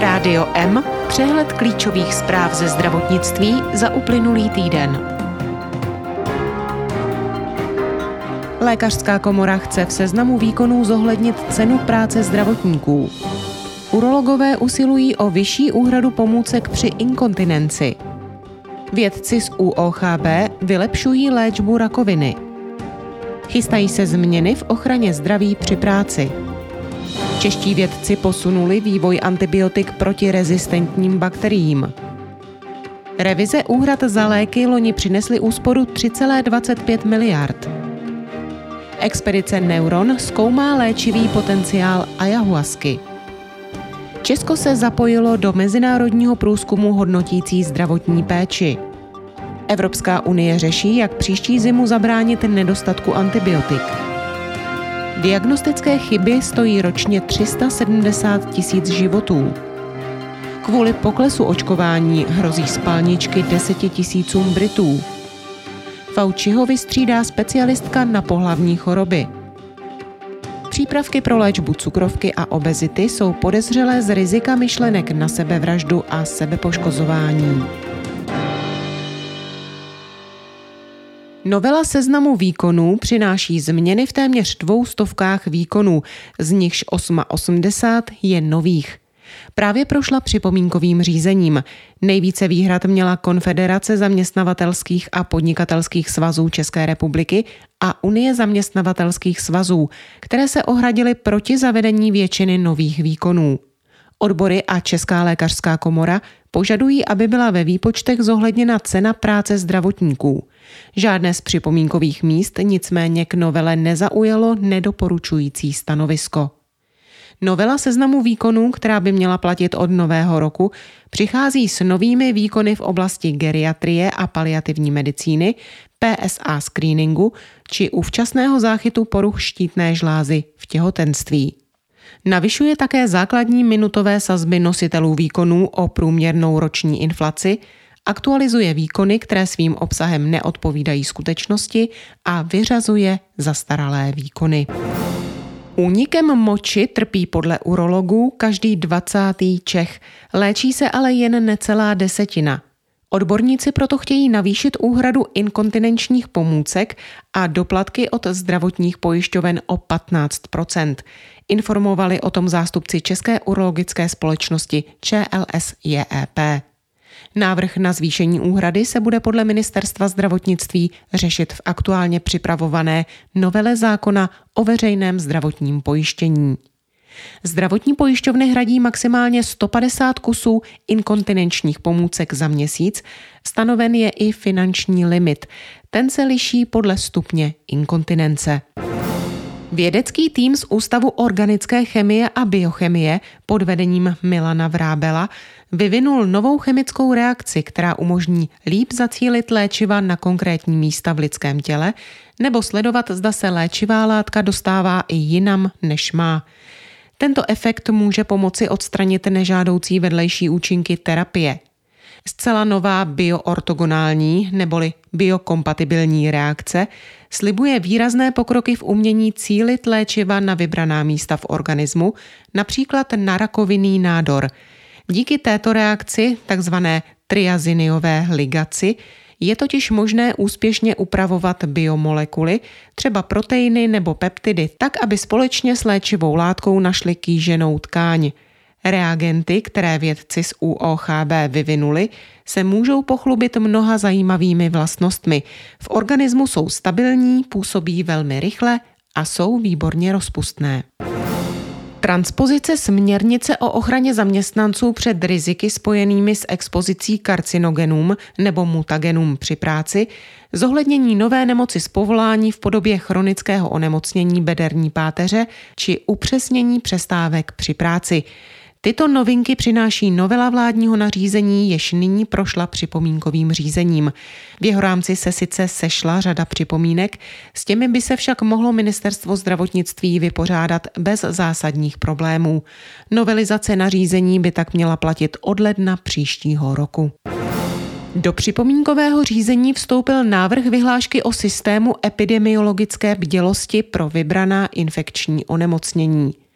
Rádio M, přehled klíčových zpráv ze zdravotnictví za uplynulý týden. Lékařská komora chce v seznamu výkonů zohlednit cenu práce zdravotníků. Urologové usilují o vyšší úhradu pomůcek při inkontinenci. Vědci z UOHB vylepšují léčbu rakoviny. Chystají se změny v ochraně zdraví při práci. Čeští vědci posunuli vývoj antibiotik proti rezistentním bakteriím. Revize úhrad za léky loni přinesly úsporu 3,25 miliard. Expedice Neuron zkoumá léčivý potenciál ayahuasky. Česko se zapojilo do mezinárodního průzkumu hodnotící zdravotní péči. Evropská unie řeší, jak příští zimu zabránit nedostatku antibiotik. Diagnostické chyby stojí ročně 370 tisíc životů. Kvůli poklesu očkování hrozí spalničky deseti tisícům Britů. Fauciho vystřídá specialistka na pohlavní choroby. Přípravky pro léčbu cukrovky a obezity jsou podezřelé z rizika myšlenek na sebevraždu a sebepoškozování. Novela seznamu výkonů přináší změny v téměř dvou stovkách výkonů, z nichž 880 je nových. Právě prošla připomínkovým řízením. Nejvíce výhrad měla Konfederace zaměstnavatelských a podnikatelských svazů České republiky a Unie zaměstnavatelských svazů, které se ohradily proti zavedení většiny nových výkonů. Odbory a Česká lékařská komora požadují, aby byla ve výpočtech zohledněna cena práce zdravotníků. Žádné z připomínkových míst nicméně k novele nezaujalo nedoporučující stanovisko. Novela seznamu výkonů, která by měla platit od nového roku, přichází s novými výkony v oblasti geriatrie a paliativní medicíny, PSA screeningu či u včasného záchytu poruch štítné žlázy v těhotenství. Navyšuje také základní minutové sazby nositelů výkonů o průměrnou roční inflaci, aktualizuje výkony, které svým obsahem neodpovídají skutečnosti a vyřazuje zastaralé výkony. Únikem moči trpí podle urologů každý 20. Čech, léčí se ale jen necelá desetina. Odborníci proto chtějí navýšit úhradu inkontinenčních pomůcek a doplatky od zdravotních pojišťoven o 15% Informovali o tom zástupci České urologické společnosti ČLS JEP. Návrh na zvýšení úhrady se bude podle ministerstva zdravotnictví řešit v aktuálně připravované novele zákona o veřejném zdravotním pojištění. Zdravotní pojišťovny hradí maximálně 150 kusů inkontinenčních pomůcek za měsíc, stanoven je i finanční limit. Ten se liší podle stupně inkontinence. Vědecký tým z Ústavu organické chemie a biochemie pod vedením Milana Vrábela vyvinul novou chemickou reakci, která umožní líp zacílit léčiva na konkrétní místa v lidském těle nebo sledovat, zda se léčivá látka dostává i jinam, než má. Tento efekt může pomoci odstranit nežádoucí vedlejší účinky terapie. Zcela nová bioortogonální neboli biokompatibilní reakce slibuje výrazné pokroky v umění cílit léčiva na vybraná místa v organismu, například na rakovinný nádor. Díky této reakci, takzvané triaziniové ligaci, je totiž možné úspěšně upravovat biomolekuly, třeba proteiny nebo peptidy, tak, aby společně s léčivou látkou našli kýženou tkáň. Reagenty, které vědci z UOHB vyvinuli, se můžou pochlubit mnoha zajímavými vlastnostmi. V organismu jsou stabilní, působí velmi rychle a jsou výborně rozpustné. Transpozice směrnice o ochraně zaměstnanců před riziky spojenými s expozicí karcinogenům nebo mutagenům při práci, zohlednění nové nemoci z povolání v podobě chronického onemocnění bederní páteře či upřesnění přestávek při práci – Tyto novinky přináší novela vládního nařízení, jež nyní prošla připomínkovým řízením. V jeho rámci se sice sešla řada připomínek, s těmi by se však mohlo ministerstvo zdravotnictví vypořádat bez zásadních problémů. Novelizace nařízení by tak měla platit od ledna příštího roku. Do připomínkového řízení vstoupil návrh vyhlášky o systému epidemiologické bdělosti pro vybraná infekční onemocnění.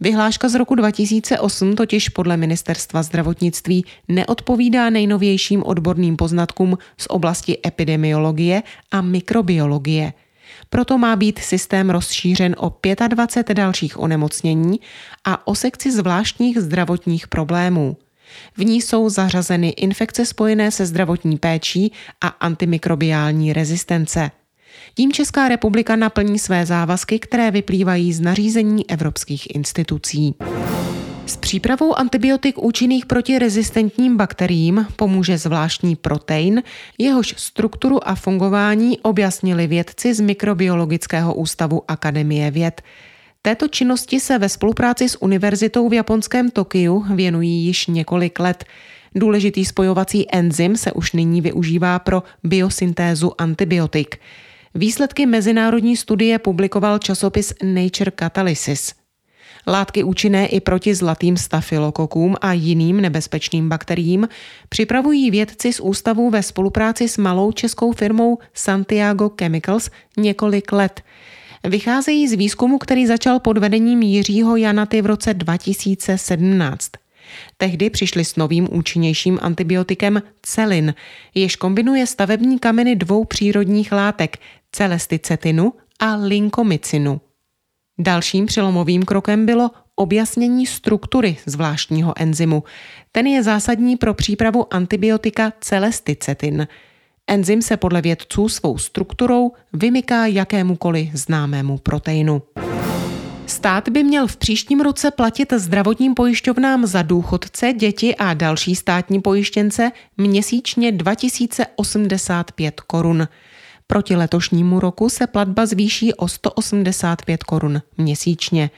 Vyhláška z roku 2008 totiž podle ministerstva zdravotnictví neodpovídá nejnovějším odborným poznatkům z oblasti epidemiologie a mikrobiologie. Proto má být systém rozšířen o 25 dalších onemocnění a o sekci zvláštních zdravotních problémů. V ní jsou zařazeny infekce spojené se zdravotní péčí a antimikrobiální rezistence. Tím Česká republika naplní své závazky, které vyplývají z nařízení evropských institucí. S přípravou antibiotik účinných proti rezistentním bakteriím pomůže zvláštní protein, jehož strukturu a fungování objasnili vědci z Mikrobiologického ústavu Akademie věd. Této činnosti se ve spolupráci s univerzitou v japonském Tokiu věnují již několik let. Důležitý spojovací enzym se už nyní využívá pro biosyntézu antibiotik. Výsledky mezinárodní studie publikoval časopis Nature Catalysis. Látky účinné i proti zlatým stafilokokům a jiným nebezpečným bakteriím připravují vědci z ústavu ve spolupráci s malou českou firmou Santiago Chemicals několik let. Vycházejí z výzkumu, který začal pod vedením Jiřího Janaty v roce 2017. Tehdy přišli s novým účinnějším antibiotikem celin, jež kombinuje stavební kameny dvou přírodních látek, celesticetinu a linkomycinu. Dalším přelomovým krokem bylo objasnění struktury zvláštního enzymu. Ten je zásadní pro přípravu antibiotika celesticetin. Enzym se podle vědců svou strukturou vymyká jakémukoliv známému proteinu. Stát by měl v příštím roce platit zdravotním pojišťovnám za důchodce, děti a další státní pojištěnce měsíčně 2085 korun. Proti letošnímu roku se platba zvýší o 185 korun měsíčně.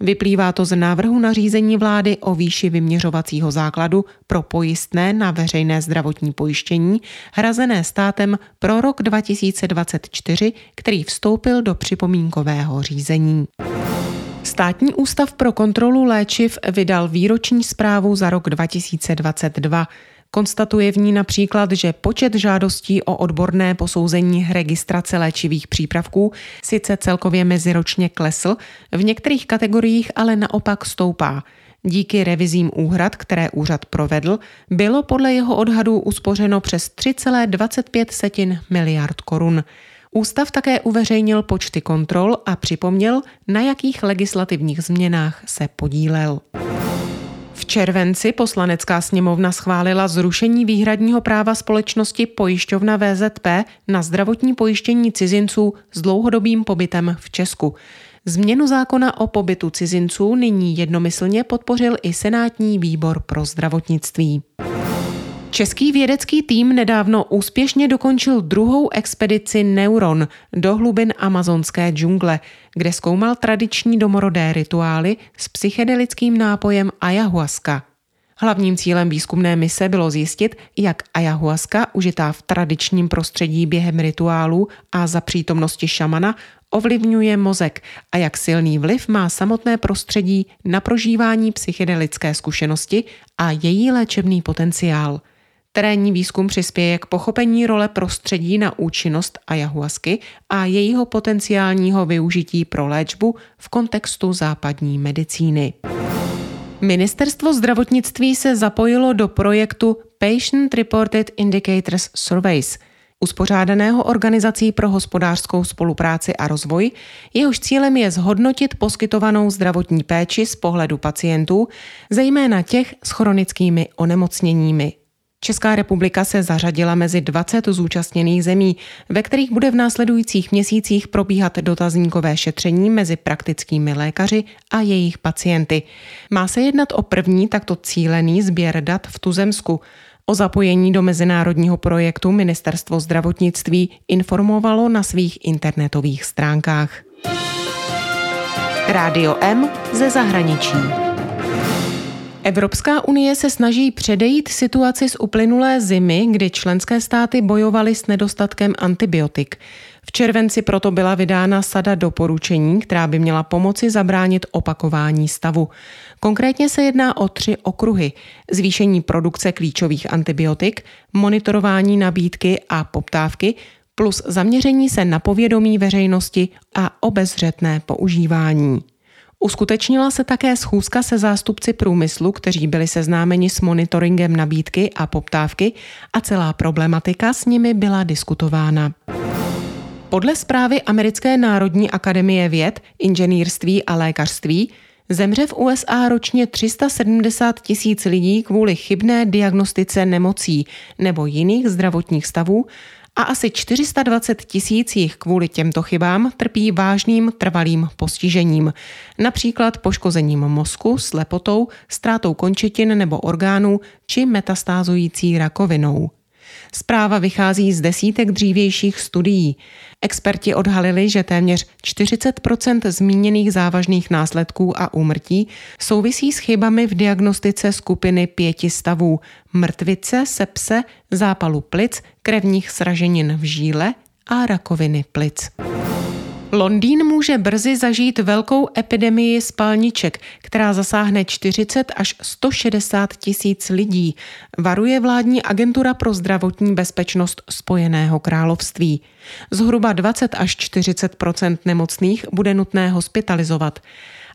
Vyplývá to z návrhu nařízení vlády o výši vyměřovacího základu pro pojistné na veřejné zdravotní pojištění hrazené státem pro rok 2024, který vstoupil do připomínkového řízení. Státní ústav pro kontrolu léčiv vydal výroční zprávu za rok 2022. Konstatuje v ní například, že počet žádostí o odborné posouzení registrace léčivých přípravků sice celkově meziročně klesl, v některých kategoriích ale naopak stoupá. Díky revizím úhrad, které úřad provedl, bylo podle jeho odhadů uspořeno přes 3,25 miliard korun. Ústav také uveřejnil počty kontrol a připomněl, na jakých legislativních změnách se podílel. Červenci poslanecká sněmovna schválila zrušení výhradního práva společnosti pojišťovna VZP na zdravotní pojištění cizinců s dlouhodobým pobytem v Česku. Změnu zákona o pobytu cizinců nyní jednomyslně podpořil i Senátní výbor pro zdravotnictví. Český vědecký tým nedávno úspěšně dokončil druhou expedici Neuron do hlubin amazonské džungle, kde zkoumal tradiční domorodé rituály s psychedelickým nápojem ayahuasca. Hlavním cílem výzkumné mise bylo zjistit, jak ayahuasca, užitá v tradičním prostředí během rituálů a za přítomnosti šamana, ovlivňuje mozek a jak silný vliv má samotné prostředí na prožívání psychedelické zkušenosti a její léčebný potenciál – Terénní výzkum přispěje k pochopení role prostředí na účinnost ayahuasky a jejího potenciálního využití pro léčbu v kontextu západní medicíny. Ministerstvo zdravotnictví se zapojilo do projektu Patient Reported Indicators Surveys, uspořádaného organizací pro hospodářskou spolupráci a rozvoj, jehož cílem je zhodnotit poskytovanou zdravotní péči z pohledu pacientů, zejména těch s chronickými onemocněními. Česká republika se zařadila mezi 20 zúčastněných zemí, ve kterých bude v následujících měsících probíhat dotazníkové šetření mezi praktickými lékaři a jejich pacienty. Má se jednat o první takto cílený sběr dat v tuzemsku. O zapojení do mezinárodního projektu Ministerstvo zdravotnictví informovalo na svých internetových stránkách. Rádio M ze zahraničí. Evropská unie se snaží předejít situaci z uplynulé zimy, kdy členské státy bojovaly s nedostatkem antibiotik. V červenci proto byla vydána sada doporučení, která by měla pomoci zabránit opakování stavu. Konkrétně se jedná o tři okruhy. Zvýšení produkce klíčových antibiotik, monitorování nabídky a poptávky, plus zaměření se na povědomí veřejnosti a obezřetné používání. Uskutečnila se také schůzka se zástupci průmyslu, kteří byli seznámeni s monitoringem nabídky a poptávky a celá problematika s nimi byla diskutována. Podle zprávy Americké národní akademie věd, inženýrství a lékařství zemře v USA ročně 370 tisíc lidí kvůli chybné diagnostice nemocí nebo jiných zdravotních stavů a asi 420 tisíc jich kvůli těmto chybám trpí vážným trvalým postižením, například poškozením mozku, slepotou, ztrátou končetin nebo orgánů či metastázující rakovinou. Zpráva vychází z desítek dřívějších studií. Experti odhalili, že téměř 40% zmíněných závažných následků a úmrtí souvisí s chybami v diagnostice skupiny pěti stavů mrtvice, sepse, zápalu plic, krevních sraženin v žíle a rakoviny plic. Londýn může brzy zažít velkou epidemii spalniček, která zasáhne 40 až 160 tisíc lidí, varuje vládní agentura pro zdravotní bezpečnost Spojeného království. Zhruba 20 až 40% nemocných bude nutné hospitalizovat.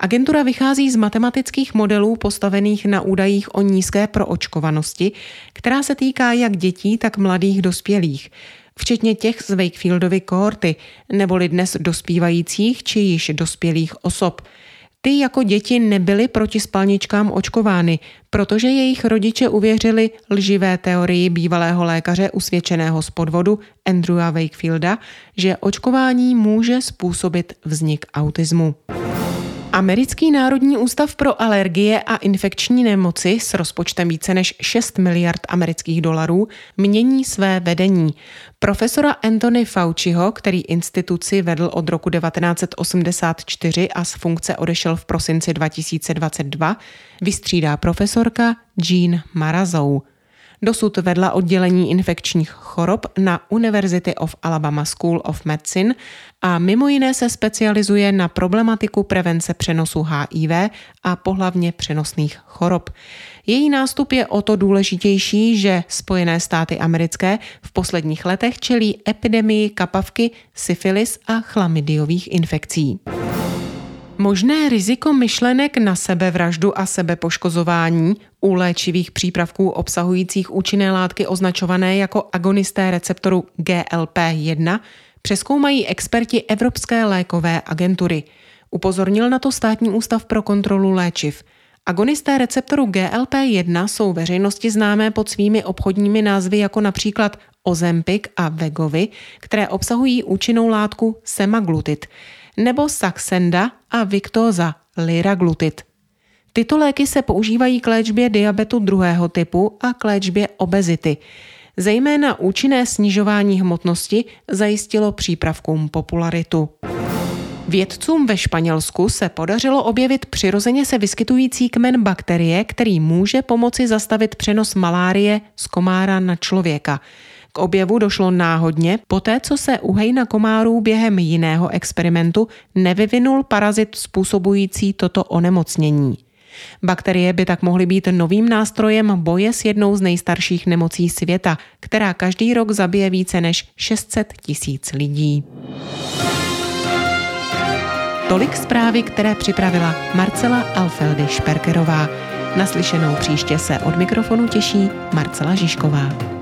Agentura vychází z matematických modelů postavených na údajích o nízké proočkovanosti, která se týká jak dětí, tak mladých dospělých včetně těch z Wakefieldovy kohorty, neboli dnes dospívajících či již dospělých osob. Ty jako děti nebyly proti spalničkám očkovány, protože jejich rodiče uvěřili lživé teorii bývalého lékaře usvědčeného z podvodu Andrewa Wakefielda, že očkování může způsobit vznik autismu. Americký národní ústav pro alergie a infekční nemoci s rozpočtem více než 6 miliard amerických dolarů mění své vedení. Profesora Anthony Fauciho, který instituci vedl od roku 1984 a z funkce odešel v prosinci 2022, vystřídá profesorka Jean Marazou. Dosud vedla oddělení infekčních chorob na University of Alabama School of Medicine a mimo jiné se specializuje na problematiku prevence přenosu HIV a pohlavně přenosných chorob. Její nástup je o to důležitější, že Spojené státy americké v posledních letech čelí epidemii kapavky, syfilis a chlamidiových infekcí. Možné riziko myšlenek na sebevraždu a sebepoškozování u léčivých přípravků obsahujících účinné látky označované jako agonisté receptoru GLP-1 přeskoumají experti Evropské lékové agentury. Upozornil na to Státní ústav pro kontrolu léčiv. Agonisté receptoru GLP-1 jsou veřejnosti známé pod svými obchodními názvy jako například Ozempic a Vegovy, které obsahují účinnou látku semaglutid nebo Saxenda a Victoza, liraglutid. Tyto léky se používají k léčbě diabetu druhého typu a k léčbě obezity. Zejména účinné snižování hmotnosti zajistilo přípravkům popularitu. Vědcům ve Španělsku se podařilo objevit přirozeně se vyskytující kmen bakterie, který může pomoci zastavit přenos malárie z komára na člověka. K objevu došlo náhodně, poté co se u hejna komárů během jiného experimentu nevyvinul parazit způsobující toto onemocnění. Bakterie by tak mohly být novým nástrojem boje s jednou z nejstarších nemocí světa, která každý rok zabije více než 600 tisíc lidí. Tolik zprávy, které připravila Marcela Alfeldy Šperkerová. Naslyšenou příště se od mikrofonu těší Marcela Žižková.